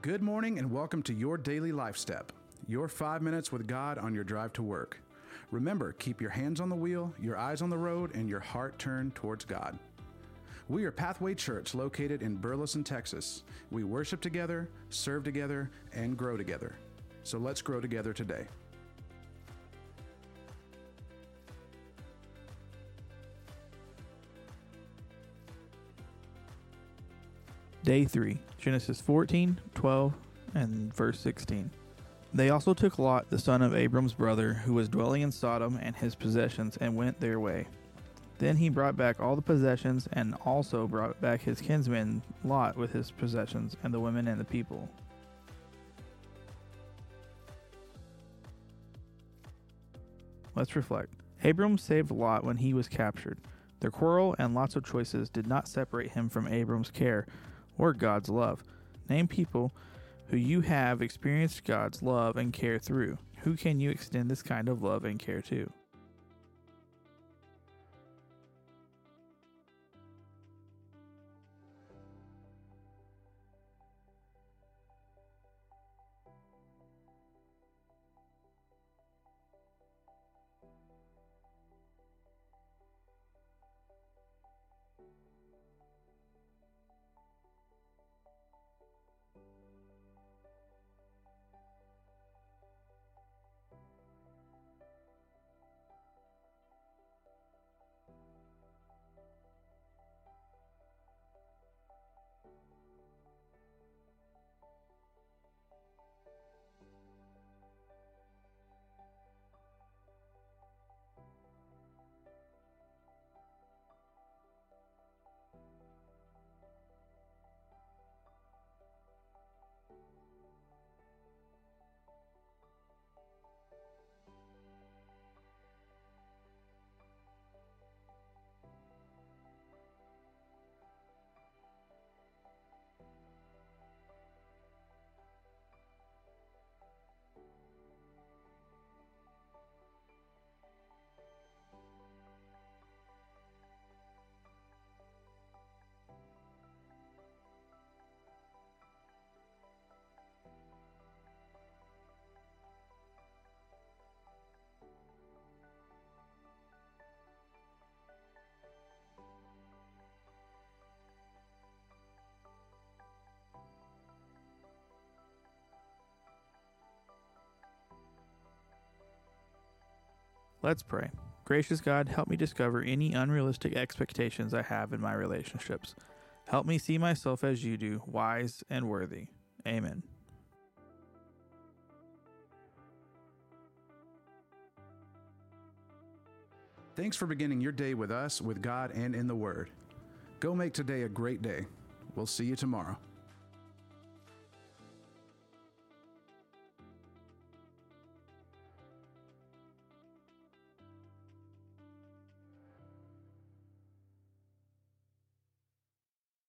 Good morning and welcome to your daily life step, your five minutes with God on your drive to work. Remember, keep your hands on the wheel, your eyes on the road, and your heart turned towards God. We are Pathway Church located in Burleson, Texas. We worship together, serve together, and grow together. So let's grow together today. Day 3, Genesis 14, 12, and verse 16. They also took Lot, the son of Abram's brother, who was dwelling in Sodom, and his possessions, and went their way. Then he brought back all the possessions, and also brought back his kinsman Lot with his possessions, and the women and the people. Let's reflect. Abram saved Lot when he was captured. Their quarrel and lots of choices did not separate him from Abram's care or God's love. Name people who you have experienced God's love and care through. Who can you extend this kind of love and care to? Let's pray. Gracious God, help me discover any unrealistic expectations I have in my relationships. Help me see myself as you do, wise and worthy. Amen. Thanks for beginning your day with us, with God, and in the Word. Go make today a great day. We'll see you tomorrow.